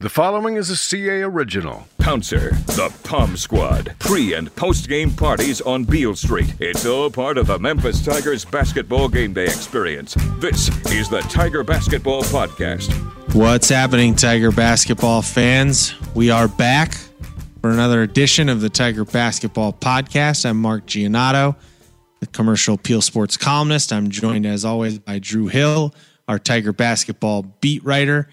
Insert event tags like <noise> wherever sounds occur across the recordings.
The following is a CA original. Pouncer, the Pom Squad, pre and post game parties on Beale Street. It's all part of the Memphis Tigers basketball game day experience. This is the Tiger Basketball Podcast. What's happening, Tiger basketball fans? We are back for another edition of the Tiger Basketball Podcast. I'm Mark Giannotto, the Commercial Appeal Sports columnist. I'm joined, as always, by Drew Hill, our Tiger basketball beat writer.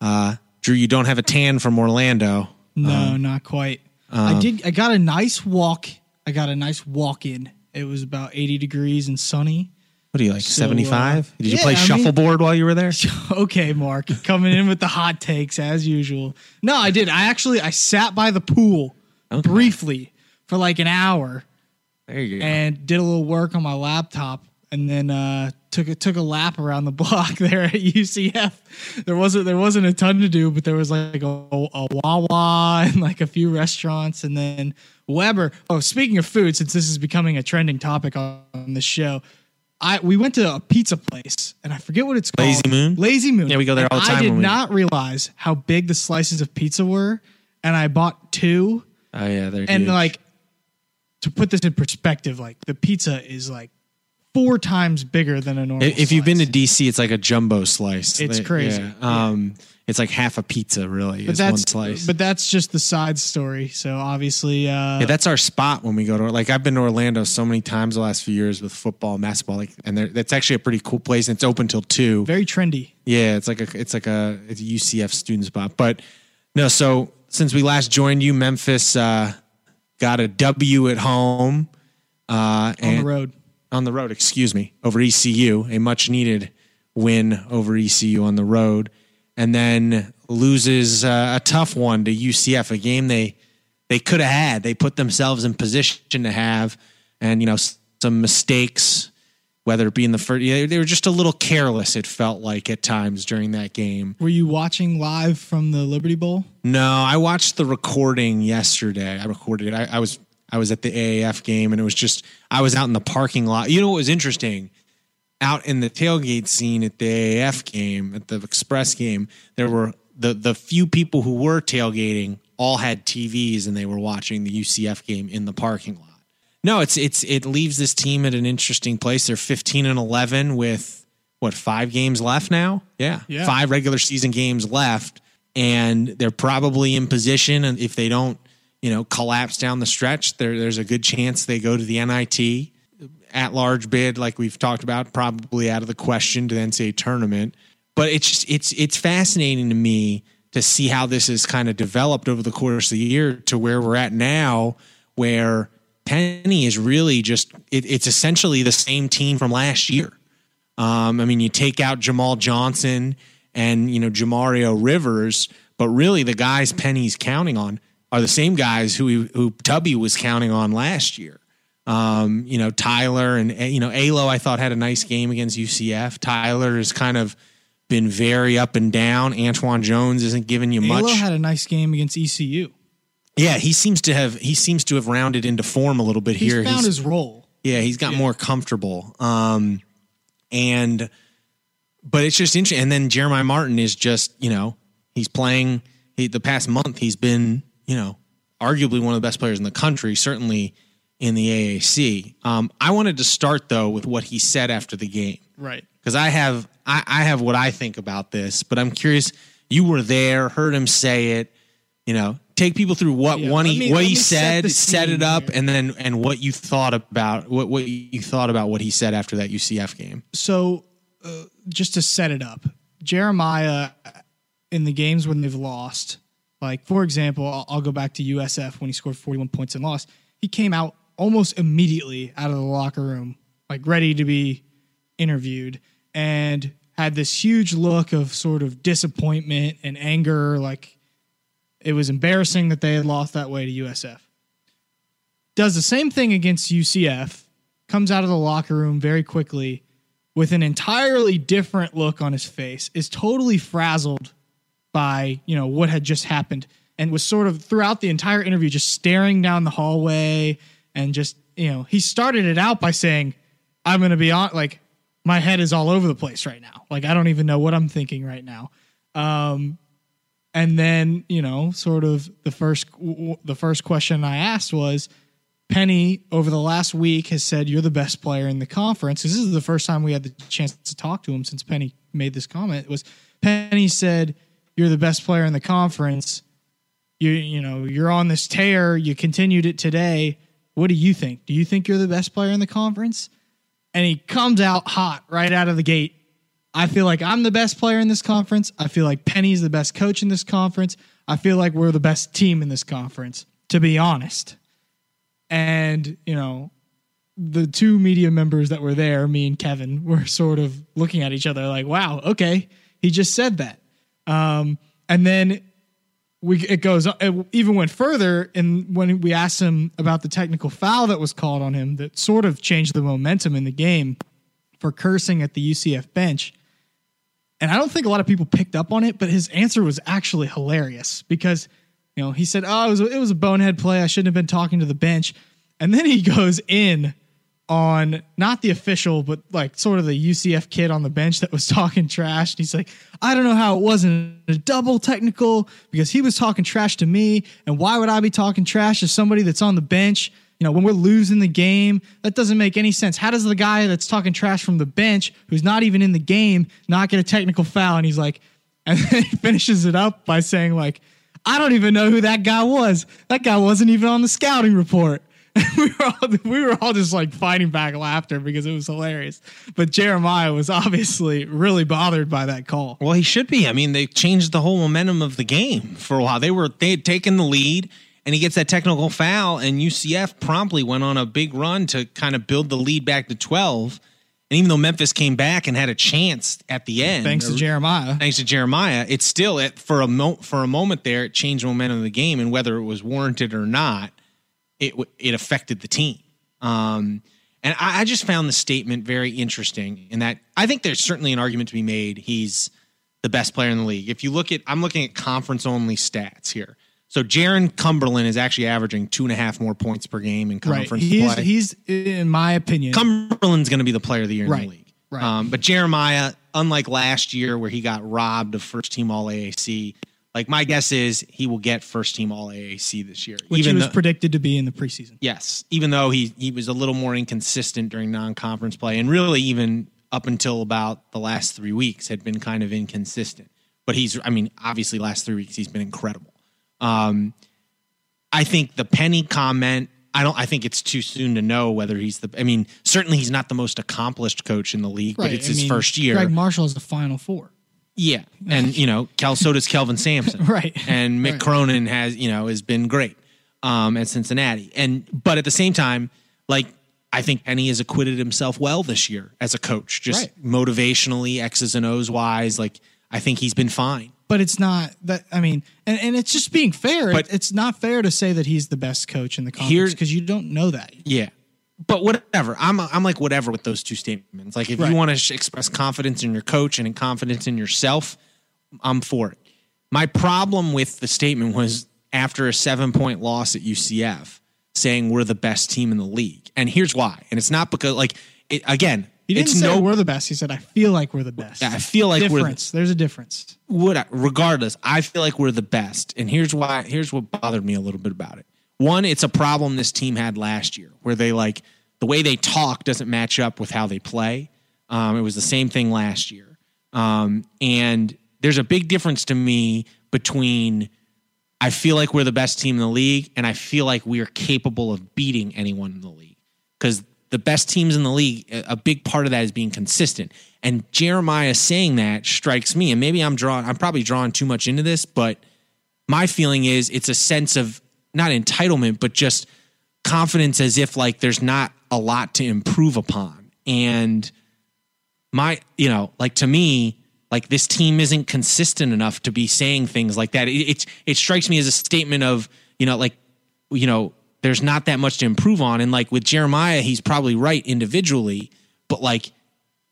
Uh, Drew, you don't have a tan from Orlando. No, not quite. I did. I got a nice walk. I got a nice walk in. It was about 80 degrees and sunny. What are you like, So, uh, 75? Did you play I mean- shuffleboard while you were there? <laughs> okay, Mark, coming in with the hot takes as usual. No, I did. I actually I sat by the pool Okay. briefly for like an hour There you go. and did a little work on my laptop, and then uh, took a took a lap around the block <laughs> there at UCF. There wasn't there wasn't a ton to do, but there was like a, a Wawa and like a few restaurants, and then Weber. Oh, speaking of food, since this is becoming a trending topic on, on the show. I, we went to a pizza place and I forget what it's called. Lazy Moon? Lazy Moon. Yeah, we go there And all the time. I did when we- not realize how big the slices of pizza were, and I bought two oh, yeah. They're and huge. like to put this in perspective, like the pizza is like four times bigger than a normal. If if you've been to. DC, it's like a jumbo slice. It's They- crazy. yeah. Um, it's like half a pizza, really. but is one that's slice. but that's just the side story. So obviously, uh, yeah, that's our spot when we go to. Like I've been to Orlando so many times the last few years with football, and basketball. Like, and that's actually a pretty cool place. And it's open till two. very trendy. Yeah, it's like a it's like a it's a UCF student spot. But no, so since we last joined you, Memphis uh, got a W at home. Uh, On and, the road, on the road, excuse me, over ECU, a much needed win over ECU on the road, and then loses uh, a tough one to UCF, a game they they could have had. They put themselves in position to have, and you know some mistakes, whether it be in the first, yeah, they were just a little careless. It felt like at times during that game. were you watching live from the Liberty Bowl? No, I watched the recording yesterday. I recorded it. I, I was I was at the AAF game, and it was just I was out in the parking lot. You know what was interesting? Out in the tailgate scene at the AAF game, at the Express game, there were the the few people who were tailgating all had TVs, and they were watching the UCF game in the parking lot. No, it's it's it leaves this team at an interesting place. They're 15 and 11 with what five games left now? Yeah, Yeah. five regular season games left, and they're probably in position. And if they don't, you know, collapse down the stretch, there there's a good chance they go to the NIT at large bid, like we've talked about, probably out of the question to the NCAA tournament. But it's just it's it's fascinating to me to see how this has kind of developed over the course of the year to where we're at now, where Penny is really just it, it's essentially the same team from last year. Um, I mean, you take out Jamal Johnson and you know Jimario Rivers, but really the guys Penny's counting on are the same guys who he, who Tubby was counting on last year. Um, you know Tyler and eh, you know Alo. I thought had a nice game against UCF. Tyler has kind of been very up and down. Antwann Jones isn't giving you much. Alo had a nice game against ECU. yeah, he seems to have he seems to have rounded into form a little bit here. He's here. found He's- his role. yeah, he's got more comfortable. Um, and but it's just interesting. And then Jeremiah Martin is just you know he's playing. He, the past month he's been you know arguably one of the best players in the country, certainly in the AAC. Um, I wanted to start though with what he said after the game Right. because I have I, I have what I think about this, but I'm curious. You were there, heard him say it. You know, take people through what Yeah, one he me- what he me set said, set it up, here. and then and what you thought about what what you thought about what he said after that UCF game. so uh, just to set it up, Jeremiah in the games when they've lost, like for example, I'll, I'll go back to USF when he scored 41 points and lost. He came out almost immediately out of the locker room, like ready to be interviewed, and had this huge look of sort of disappointment and anger, like it was embarrassing that they had lost that way to USF. Does the same thing against UCF, comes out of the locker room very quickly with an entirely different look on his face, is totally frazzled by, you know, what had just happened and was sort of throughout the entire interview just staring down the hallway and just, you know, he started it out by saying, I'm going to be on like my head is all over the place right now. Like I don't even know what I'm thinking right now. Um And then, you know, sort of the first the first question I asked was Penny over the last week has said you're the best player in the conference. This is the first time we had the chance to talk to him since Penny made this comment. it Was Penny said you're the best player in the conference. You you know, you're on this tear, you continued it today. What do you think? Do you think you're the best player in the conference? And he comes out hot right out of the gate I feel like I'm the best player in this conference. I feel like Penny's the best coach in this conference. I feel like we're the best team in this conference, to be honest. And, you know, the two media members that were there, me and Kevin, were sort of looking at each other like, wow, okay, he just said that. Um, and then we it goes it even went further and when we asked him about the technical foul that was called on him that sort of changed the momentum in the game for cursing at the UCF bench and I don't think a lot of people picked up on it, but his answer was actually hilarious because, you know, he said, "Oh, it was it was a bonehead play. I shouldn't have been talking to the bench." And then he <laughs> goes in on not the official, but like sort of the UCF kid on the bench that was talking trash. And he's like, I don't know how it wasn't a double technical because he was talking trash to me. And why would I be talking trash to somebody that's on the bench? you know, when we're losing the game, that doesn't make any sense. How does the guy that's talking trash from the bench, who's not even in the game, not get a technical foul? And he's like, and <laughs> then he finishes it up by saying, like, I don't even know who that guy was. That guy wasn't even on the scouting report. <laughs> we were all we were all just like fighting back laughter because it was hilarious. But Jeremiah was obviously really bothered by that call. Well, he should be. I mean, they changed the whole momentum of the game for a while. They were they had taken the lead and he gets that technical foul, and UCF promptly went on a big run to kind of build the lead back to 12. And even though Memphis came back and had a chance at the end, thanks to Jeremiah, thanks to Jeremiah, it's still it for a mo- for a moment there it changed momentum of the game, and whether it was warranted or not, it it affected the team. Um, and I, I just found the statement very interesting in that I think there's certainly an argument to be made. He's the best player in the league. If you look at, I'm looking at conference only stats here. So Jarron Cumberland is actually averaging two and a half more points per game in conference right. he's, play. He's, in my opinion, Cumberland's going to be the player of the year right. in the league. Right. Um, but Jeremiah, unlike last year where he got robbed of first team All AAC, like my guess is he will get first team All AAC this year, which even he was though, predicted to be in the preseason. Yes, even though he he was a little more inconsistent during non conference play, and really even up until about the last three weeks had been kind of inconsistent. But he's, I mean, obviously last three weeks he's been incredible. Um, I think the Penny comment. I don't. I think it's too soon to know whether he's the. I mean, certainly he's not the most accomplished coach in the league, right. but it's I his mean, first year. Gregg Marshall is the Final Four. Yeah, and you know, Cal so does Kelvin <laughs> Sampson, right? And Mick right. Cronin has you know has been great um, at Cincinnati, and but at the same time, like I think Penny has acquitted himself well this year as a coach, just right. motivationally, X's and O's wise. Like I think he's been fine but it's not that I mean, and, and it's just being fair. But it's not fair to say that he's the best coach in the conference because you don't know that. Yeah, but whatever. I'm I'm like whatever with those two statements. Like if right. you want to express confidence in your coach and confidence in yourself, I'm for it. My problem with the statement was after a seven point loss at UCF, saying we're the best team in the league, and here's why. And it's not because like it, again, he didn't it's say no, we're the best. He said, "I feel like we're the best." Yeah, I feel like difference. we're There's a difference. What, regardless, I feel like we're the best, and here's why. Here's what bothered me a little bit about it. One, it's a problem this team had last year, where they like the way they talk doesn't match up with how they play. Um, it was the same thing last year, um, and there's a big difference to me between I feel like we're the best team in the league, and I feel like we are capable of beating anyone in the league because the best teams in the league, a big part of that is being consistent. And Jeremiah saying that strikes me, and maybe I'm drawing, I'm probably drawing too much into this, but my feeling is it's a sense of not entitlement, but just confidence as if like there's not a lot to improve upon. And my, you know, like to me, like this team isn't consistent enough to be saying things like that. It, it, it strikes me as a statement of, you know, like, you know, there's not that much to improve on. And like with Jeremiah, he's probably right individually, but like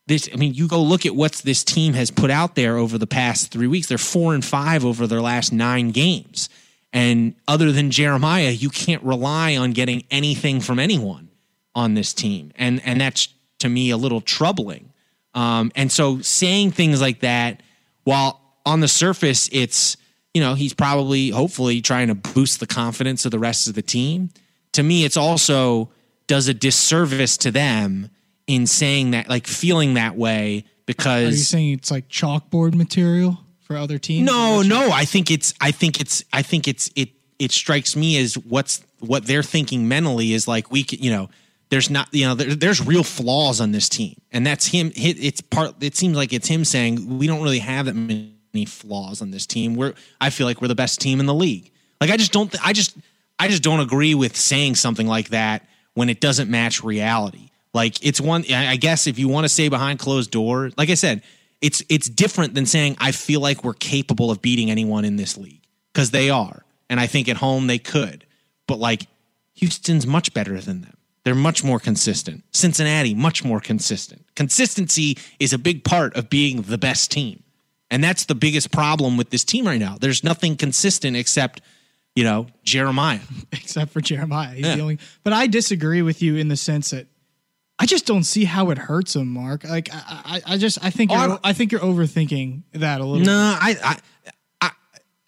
this, I mean, you go look at what this team has put out there over the past three weeks. They're four and five over their last nine games. And other than Jeremiah, you can't rely on getting anything from anyone on this team. And and that's to me a little troubling. Um, and so saying things like that, while on the surface it's you know, he's probably, hopefully, trying to boost the confidence of the rest of the team. To me, it's also does a disservice to them in saying that, like feeling that way because. Are you saying it's like chalkboard material for other teams? no, no, I think it's, I think it's, I think it's, it, it strikes me as what's what they're thinking mentally is like we can, you know, there's not, you know, there, there's real flaws on this team, and that's him. It's part. It seems like it's him saying we don't really have that many flaws on this team. We're, I feel like we're the best team in the league. Like I just don't, th- I just, I just don't agree with saying something like that when it doesn't match reality. Like it's one, I I guess if you want to say behind closed door, like I said, it's it's different than saying I feel like we're capable of beating anyone in this league because they are, and I think at home they could. But like Houston's much better than them. They're much more consistent. Cincinnati much more consistent. Consistency is a big part of being the best team. And that's the biggest problem with this team right now. There's nothing consistent except, you know, Jeremiah. <laughs> except for Jeremiah. He's Yeah. the only. But I disagree with you in the sense that I just don't see how it hurts him, Mark. Like I, I, I just I think Oh, you're, I'm- I think you're overthinking that a little. No, I, I, I,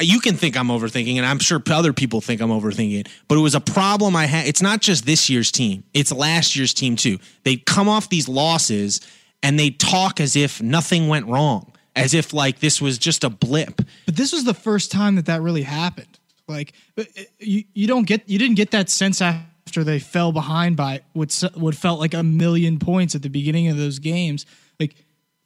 you can think I'm overthinking, and I'm sure other people think I'm overthinking it. But it was a problem I had. It's not just this year's team; it's last year's team too. They come off these losses and they talk as if nothing went wrong, as if like this was just a blip. But this was the first time that that really happened. Like uh, you, you don't get you didn't get that sense after they fell behind by what what felt like a million points at the beginning of those games. Like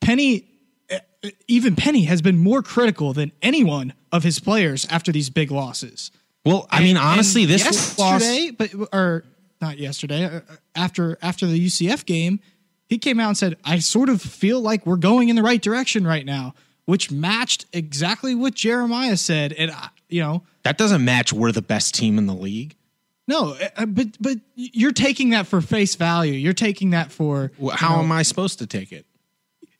Penny, uh, uh, even Penny has been more critical than anyone of his players after these big losses. Well, I mean, honestly, this loss. yesterday, but or not yesterday, uh, after after the UCF game, he came out and said, "I sort of feel like we're going in the right direction right now," which matched exactly what Jeremiah said. And I- you know, That doesn't match. We're the best team in the league. No, uh, but but you're taking that for face value. You're taking that for Well, How am I supposed to take it?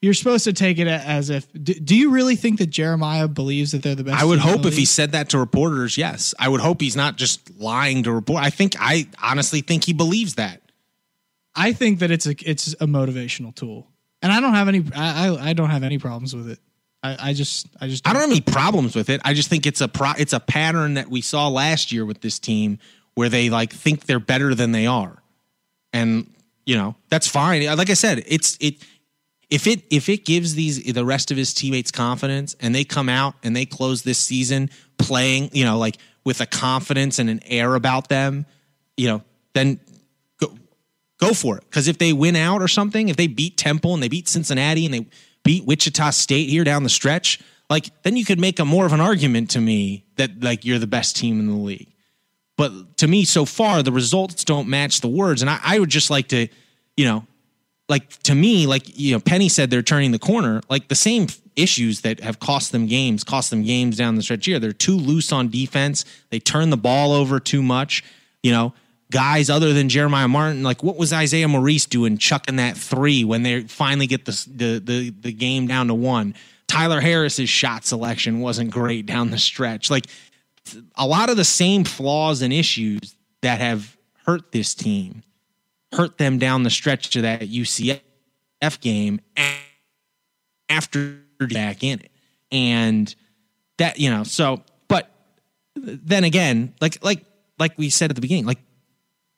you're supposed to take it as if. Do, do you really think that Jeremiah believes that they're the best? I would hope if he said that to reporters, yes. I would hope he's not just lying to report. I think I honestly think he believes that. I think that it's a it's a motivational tool, and I don't have any I I, don't have any problems with it. I, I just I just I don't have any problems with it. I just think it's a pro, it's a pattern that we saw last year with this team where they like think they're better than they are. And you know, that's fine. Like I said, it's it if it if it gives these the rest of his teammates confidence and they come out and they close this season playing, you know, like with a confidence and an air about them, you know, then go go for it. Because if they win out or something, if they beat Temple and they beat Cincinnati and they beat Wichita State here down the stretch, like then you could make a more of an argument to me that like you're the best team in the league. But to me, so far, the results don't match the words. And I, I would just like to, you know, like to me, like, you know, Penny said they're turning the corner. Like the same issues that have cost them games, cost them games down the stretch here. They're too loose on defense. They turn the ball over too much. You know, guys other than Jeremiah Martin, like what was Isaiah Maurice doing chucking that three when they finally get the, the, the, the game down to one? Tyler Harris's shot selection wasn't great down the stretch. Like, a lot of the same flaws and issues that have hurt this team hurt them down the stretch to that UCF game after back in it. And that, you know, so but then again, like like like we said at the beginning, like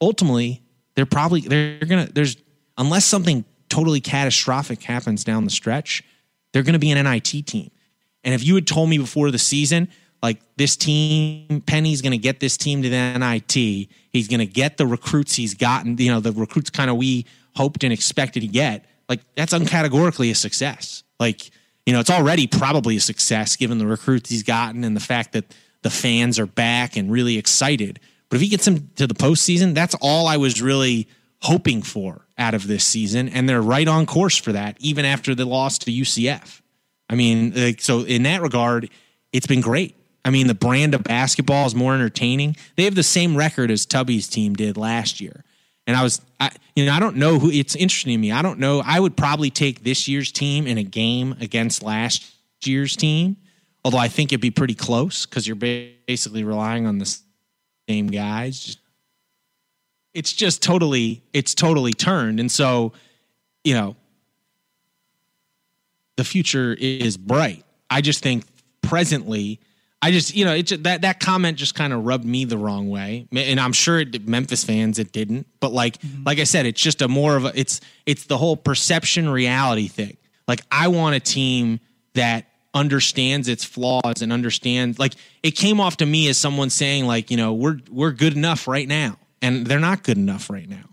ultimately they're probably they're gonna there's unless something totally catastrophic happens down the stretch, they're gonna be an NIT team. And if you had told me before the season, like this team, Penny's going to get this team to the NIT, he's going to get the recruits he's gotten, you know, the recruits kind of we hoped and expected to get, like that's uncategorically a success. Like, you know, it's already probably a success given the recruits he's gotten and the fact that the fans are back and really excited. But if he gets him to the postseason, that's all I was really hoping for out of this season. And they're right on course for that, even after the loss to UCF. I mean, like, so in that regard, it's been great. I mean, the brand of basketball is more entertaining. They have the same record as Tubby's team did last year. And I was, I, you know, I don't know who. It's interesting to me. I don't know. I would probably take this year's team in a game against last year's team, although I think it'd be pretty close because you're basically relying on the same guys. It's just totally, it's totally turned. And so, you know, the future is bright. I just think presently, I just, you know, it just, that that comment just kind of rubbed me the wrong way, and I'm sure it, Memphis fans it didn't. But like, mm-hmm. like I said, it's just a more of a, it's it's the whole perception reality thing. Like, I want a team that understands its flaws and understands. Like, it came off to me as someone saying, like, you know, we're we're good enough right now, and they're not good enough right now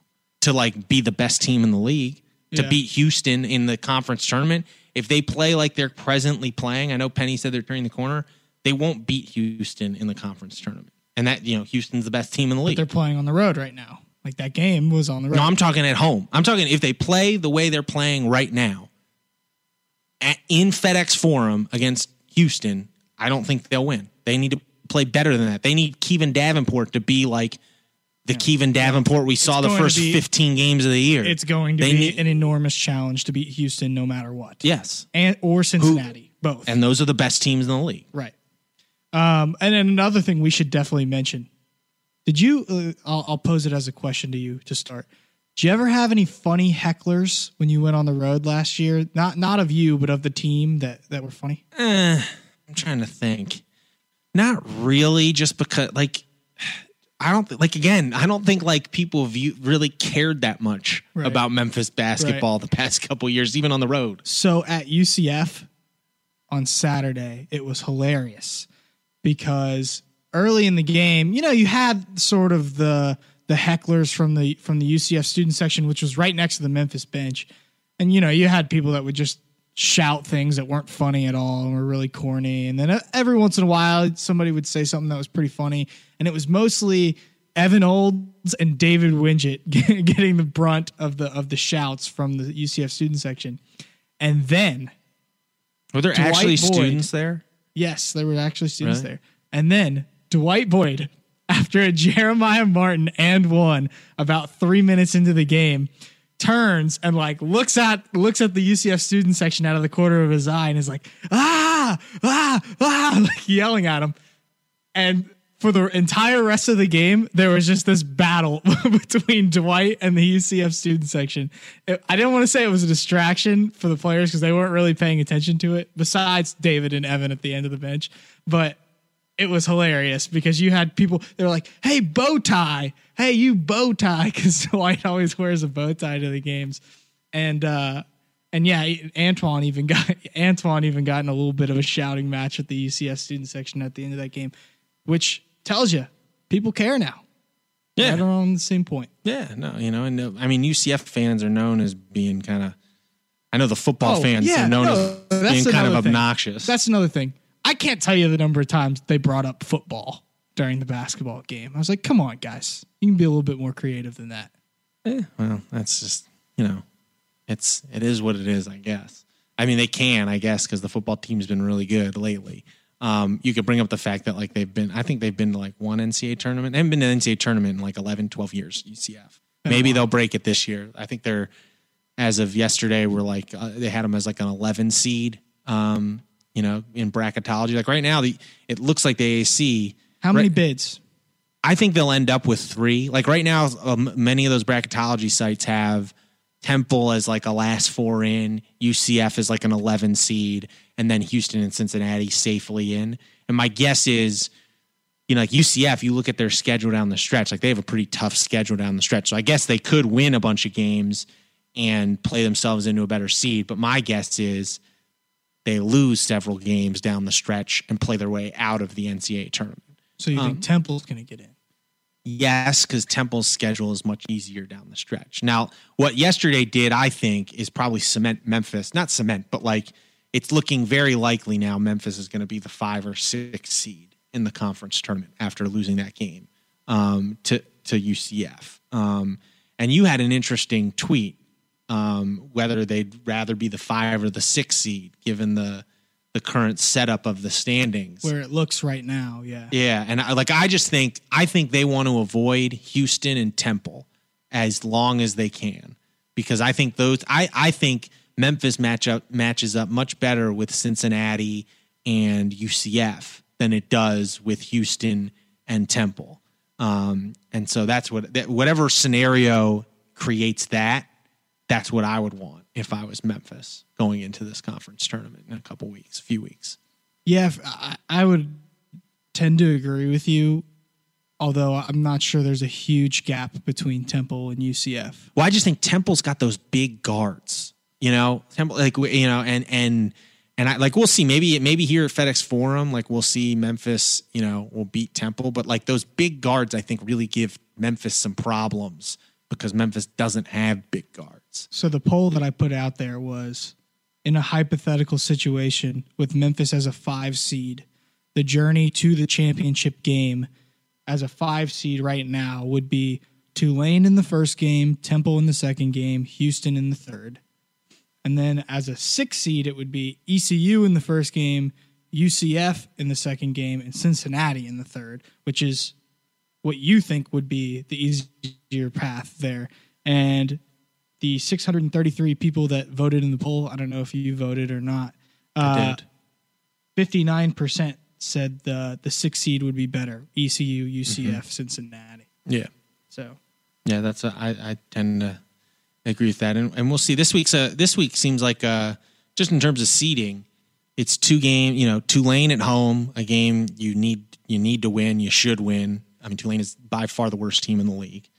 to like be the best team in the league to Yeah. beat Houston in the conference tournament. If they play like they're presently playing, I know Penny said they're turning the corner. They won't beat Houston in the conference tournament, and that you know Houston's the best team in the league. They're playing on the road right now. Like that game was on the road. No, I'm talking at home. I'm talking if they play the way they're playing right now at, in FedEx Forum against Houston, I don't think they'll win. They need to play better than that. They need Kyvon Davenport to be like the Kyvon Davenport we saw the first be- 15 games of the year. it's going to They be need- an enormous challenge to beat Houston no matter what. yes, And or Cincinnati, both. and those are the best teams in the league. Right. Um, and then another thing we should definitely mention. Did you? Uh, I'll, I'll pose it as a question to you to start. Do you ever have any funny hecklers when you went on the road last year? Not not of you, but of the team that that were funny. I'm trying to think. Not really, just because like I don't th- like again. I don't think like people view really cared that much Right. about Memphis basketball the past couple years, even on the road. So at UCF on Saturday, it was hilarious because early in the game, you know, you had sort of the the hecklers from the from the UCF student section, which was right next to the Memphis bench, and you know, you had people that would just shout things that weren't funny at all and were really corny, and then uh, every once in a while, somebody would say something that was pretty funny, and it was mostly. Evan Olds and David Winget <laughs> getting the brunt of the of the shouts from the UCF student section, and then Were there Dwight actually Boyd. students there? Yes, there were actually students Really? there. And then Dwight Boyd, after a Jeremiah Martin and one, about three minutes into the game, turns and like looks at looks at the UCF student section out of the corner of his eye and is like, ah, ah, ah, <laughs> like yelling at him. And for the entire rest of the game, there was just this battle <laughs> between Dwight and the UCF student section. I didn't want to say it was a distraction for the players because they weren't really paying attention to it, besides David and Evan at the end of the bench. But it was hilarious because you had people, they were like, hey, bow tie. Hey, you bow tie. <laughs> Because Dwight always wears a bow tie to the games. And, uh, and yeah, Antwann even <laughs> got Antwann even got in a little bit of a shouting match with the UCF student section at the end of that game, which tells you people care now. Yeah. right on the same point. Yeah, no, you know, and uh, I mean, UCF fans are known as being kind of. I know the football Oh, fans yeah, are known no, as being kind of another thing. obnoxious. That's another thing. I can't tell you the number of times they brought up football during the basketball game. I was like, come on, guys, you can be a little bit more creative than that. well, that's just you know, it's it is what it is, I guess. I mean, they can, I guess, because the football team's been really good lately. Um, you could bring up the fact that like they've been, I think they've been to like one NCAA tournament. They haven't been to an NCAA tournament in like 11, 12 years. UCF. Maybe they'll break it this year. I think they're, as of yesterday, we're like uh, they had them as like an 11 seed. Um, you know, in bracketology, like right now, the it looks like the AAC. How many Right. bids? I think they'll end up with three. Like right now, um, many of those bracketology sites have Temple as like a last four in, UCF as like an 11 seed, and then Houston and Cincinnati safely in. And my guess is, you know, like UCF, you look at their schedule down the stretch, like they have a pretty tough schedule down the stretch. So I guess they could win a bunch of games and play themselves into a better seed. But my guess is they lose several games down the stretch and play their way out of the NCAA tournament. So you Um, think Temple's going to get in? Yes, because Temple's schedule is much easier down the stretch. Now, what yesterday did, I think, is probably cement Memphis. Not cement, but like it's looking very likely now Memphis is going to be the five or six seed in the conference tournament after losing that game um, to to UCF. Um, and you had an interesting tweet um, whether they'd rather be the five or the six seed, given the the current setup of the standings. Where it looks right now, yeah. Yeah, and I, like I just think I think they want to avoid Houston and Temple as long as they can because I think those I I think Memphis match up matches up much better with Cincinnati and UCF than it does with Houston and Temple. Um, and so that's what that, whatever scenario creates that that's what I would want if I was Memphis going into this conference tournament in a couple weeks, few weeks. Yeah, I, I would tend to agree with you, although I'm not sure there's a huge gap between Temple and UCF. Well, I just think Temple's got those big guards. You know, Temple like you know, and and and I like we'll see. Maybe maybe here at FedEx Forum, like we'll see Memphis. You know, will beat Temple, but like those big guards, I think really give Memphis some problems because Memphis doesn't have big guards. So the poll that I put out there was in a hypothetical situation with Memphis as a five seed, the journey to the championship game as a five seed right now would be Tulane in the first game, Temple in the second game, Houston in the third. And then as a six seed, it would be ECU in the first game, UCF in the second game, and Cincinnati in the third, which is what you think would be the easier path there. And the 633 people that voted in the poll, I don't know if you voted or not. I uh, did. 59% said the the six seed would be better. ECU, UCF, mm-hmm. Cincinnati. Yeah, So yeah. That's a, I I tend to agree with that, and and we'll see. This week's uh this week seems like uh just in terms of seeding, it's two game. You know, Tulane at home, a game you need you need to win. You should win. I mean, Tulane is by far the worst team in the league.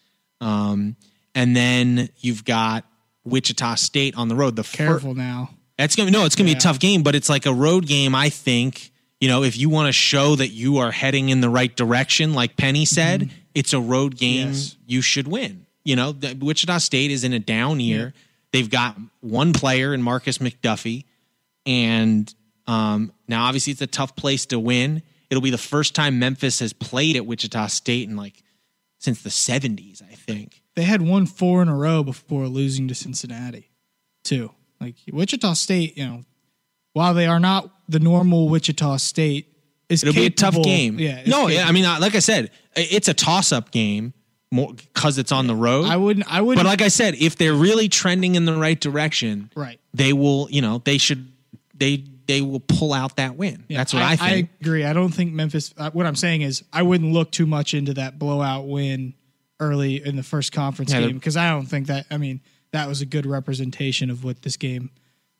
Um, and then you've got Wichita State on the road. The fir- careful now. It's gonna no, it's gonna be a tough game, but it's like a road game. I think you know if you want to show that you are heading in the right direction, like Penny said, it's a road game. Yes. You should win. You know, the, Wichita State is in a down year. They've got one player in Markis McDuffie, and um, now obviously it's a tough place to win. It'll be the first time Memphis has played at Wichita State in like since the '70s, I think. They had won four in a row before losing to Cincinnati, too. Like Wichita State, you know, while they are not the normal Wichita State, is It'll be a tough game. Yeah. no, yeah. I mean, uh, like I said, it's a toss-up game more because it's on the road. I wouldn't. I wouldn't. but like I said, if they're really trending in the right direction, right. they will. You know, they should. They they will pull out that win. Yeah, That's what I, think. I agree. I don't think Memphis. Uh, what I'm saying is, I wouldn't look too much into that blowout win early in the first conference Yeah, game because I don't think that. I mean, that was a good representation of what this game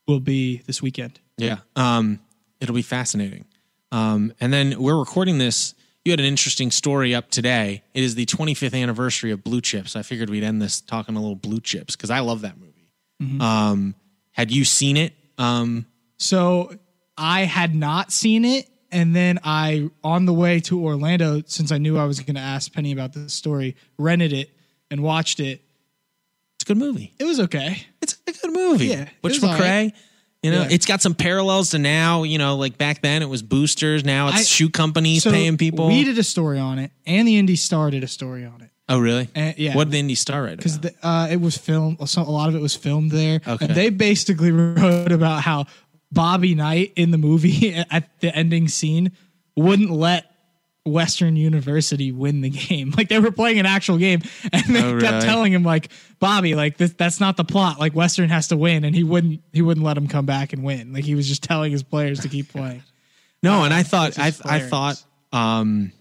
will be this weekend. Yeah. Um, it'll be fascinating. Um, and then we're recording this. You had an interesting story up today. It is the 25th anniversary of Blue Chips. I figured we'd end this talking a little Blue Chips because I love that movie. Mm-hmm. Um, had you seen it? Um, So I had not seen it, and then I, on the way to Orlando, since I knew I was going to ask Penny about this story, rented it and watched it. it's a good movie. It was okay. It's a good movie. Yeah, Butch McRae. right. You know, Yeah. it's got some parallels to now. You know, like back then it was boosters. Now it's I- shoe companies So paying people. We did a story on it, and the Indy Star did a story on it. oh, really? And, yeah, What did the Indy Star write because uh, it was filmed. So a lot of it was filmed there. Okay. And they basically <laughs> wrote about how Bobby Knight in the movie <laughs> at the ending scene wouldn't let Western University win the game. <laughs> Like they were playing an actual game, and they Oh, kept really? telling him like, "Bobby, like this, that's not the plot. Like Western has to win," and he wouldn't. He wouldn't let him come back and win. Like he was just telling his players to keep playing. <laughs> No, and I thought I I thought um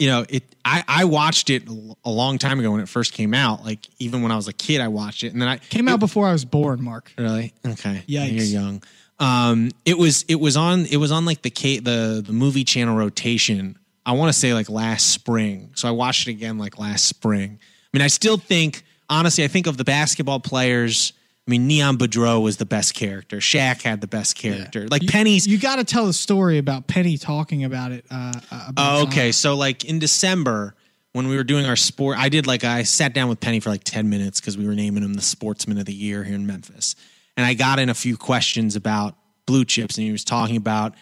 you know, it I I watched it a long time ago when it first came out. Like even when I was a kid I watched it and then I Came out before I was born, Mark. Really? Okay. yeah, You're young. Um, it was it was on it was on like the K, the the movie channel rotation. I want to say like last spring. So I watched it again like last spring. I mean, I still think honestly, I think of the basketball players. I mean, Neon Boudeaux was the best character. Shaq had the best character. Like Penny's. You got to tell the story about Penny talking about it. Uh, uh, about Oh, Zion. okay. So like in December when we were doing our sport, I did like I sat down with Penny for like ten minutes because we were naming him the Sportsman of the Year here in Memphis, and I got in a few questions about blue chips, and he was talking about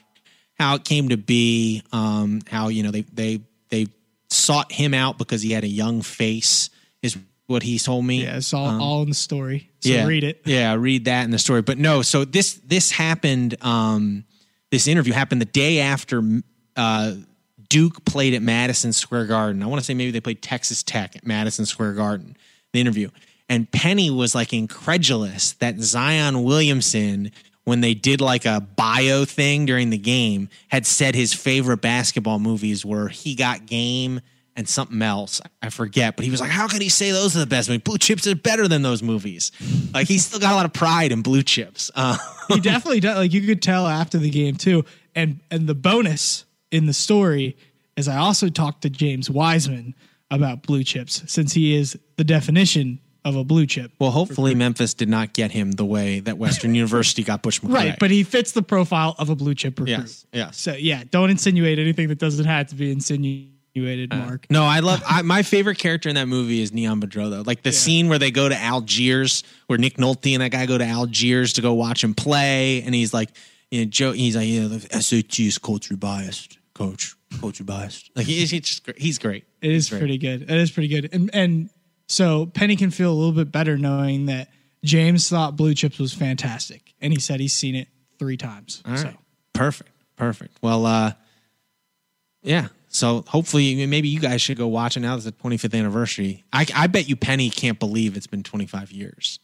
how it came to be, um, how you know they they they sought him out because he had a young face, is what he told me. Yeah, it's all, all in the story. So yeah, read it. Yeah, read that in the story. But no, so this this happened. Um, this interview happened the day after uh, Duke played at Madison Square Garden. I want to say maybe they played Texas Tech at Madison Square Garden. The interview and Penny was like incredulous that Zion Williamson. When they did like a bio thing during the game, had said his favorite basketball movies were He Got Game and something else. I forget, but he was like, "How could he say those are the best movies? Blue Chips are better than those movies." Like he's still got a lot of pride in Blue Chips. Uh, <laughs> He definitely does. Like you could tell after the game too. And and the bonus in the story is I also talked to James Wiseman about blue chips since he is the definition of a blue chip. Well, hopefully Memphis did not get him the way that Western University got Butch McRae. Right, but he fits the profile of a blue chip recruit. Yes, yes. So yeah, don't insinuate anything that doesn't have to be insinuated, uh, Mark. No, I love I, my favorite character in that movie is Neon Boudeaux though. Like the scene where they go to Algiers, where Nick Nolte and that guy go to Algiers to go watch him play, and he's like, you know, Joe, he's like, yeah, the SAT is culture biased, coach, culture biased. Like he's he's, great. he's great. It is pretty good. It is pretty good. And and so Penny can feel a little bit better knowing that James thought Blue Chips was fantastic, and he said he's seen it three times. All so right. Perfect. Perfect. Well, uh, yeah. So hopefully, maybe you guys should go watch it now. It's the 25th anniversary. I, I bet you Penny can't believe it's been 25 years.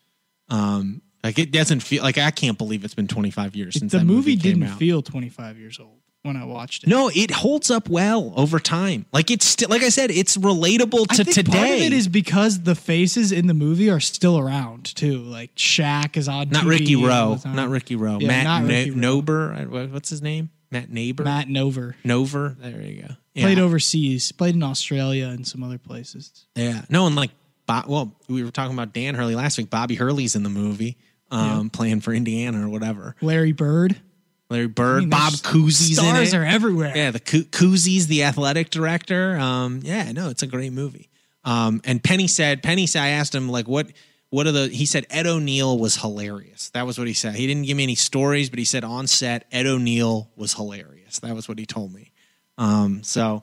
Um, like it doesn't feel like I can't believe it's been 25 years since the movie, came didn't out. feel 25 years old when I watched it. No, it holds up well over time. Like it's still, like I said, it's relatable to today. part of it is because the faces in the movie are still around too. Like Shaq is on not TV Ricky Roe, not Ricky Roe. Yeah, Matt not no- Ricky Roe. Nover. What's his name? Matt Neighbor. Matt Nover Nover. There you go. Yeah. played overseas, played in Australia and some other places. Yeah. No, and like, Bo- well, we were talking about Dan Hurley last week. Bobby Hurley's in the movie, um, playing for Indiana or whatever. Larry Bird, Larry Bird, I mean, Bob Cousy's in it. stars are everywhere. Yeah, the Cou- Cousy's the athletic director. Um, yeah, no, it's a great movie. Um, and Penny said, Penny said, I asked him like, what, what are the? He said Ed O'Neill was hilarious. That was what he said. He didn't give me any stories, but he said on set Ed O'Neill was hilarious. That was what he told me. Um, so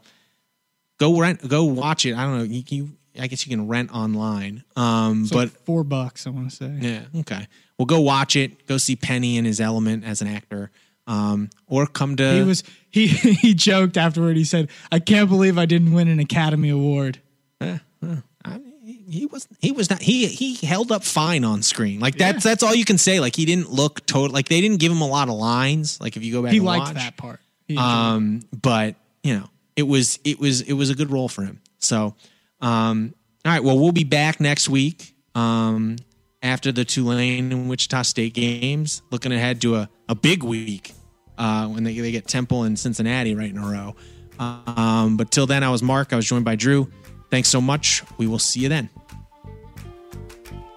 go rent, go watch it. I don't know. You, you I guess you can rent online. Um, It's but like four bucks, I want to say. yeah, okay. Well, go watch it. Go see Penny in his element as an actor. Um, or come to He was he <laughs> he joked afterward. He said, "I can't believe I didn't win an Academy Award." I mean, he- was he was not he he held up fine on screen. Like that's that's all you can say. Like he didn't look total. Like they didn't give him a lot of lines. Like if you go back, He liked watch. that part. Um, but you know, it was it was it was a good role for him. So, um, all right. Well, we'll be back next week. Um, after the Tulane and Wichita State games, looking ahead to a, a big week uh, when they, they get Temple and Cincinnati right in a row. Um, but till then, I was Mark. I was joined by Drew. Thanks so much. We will see you then.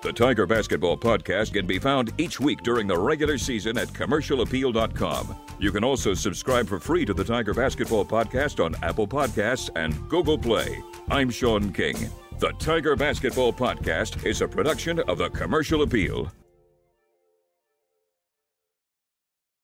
The Tiger Basketball Podcast can be found each week during the regular season at commercialappeal.com. You can also subscribe for free to the Tiger Basketball Podcast on Apple Podcasts and Google Play. I'm Sean King. The Tiger Basketball Podcast is a production of the Commercial Appeal.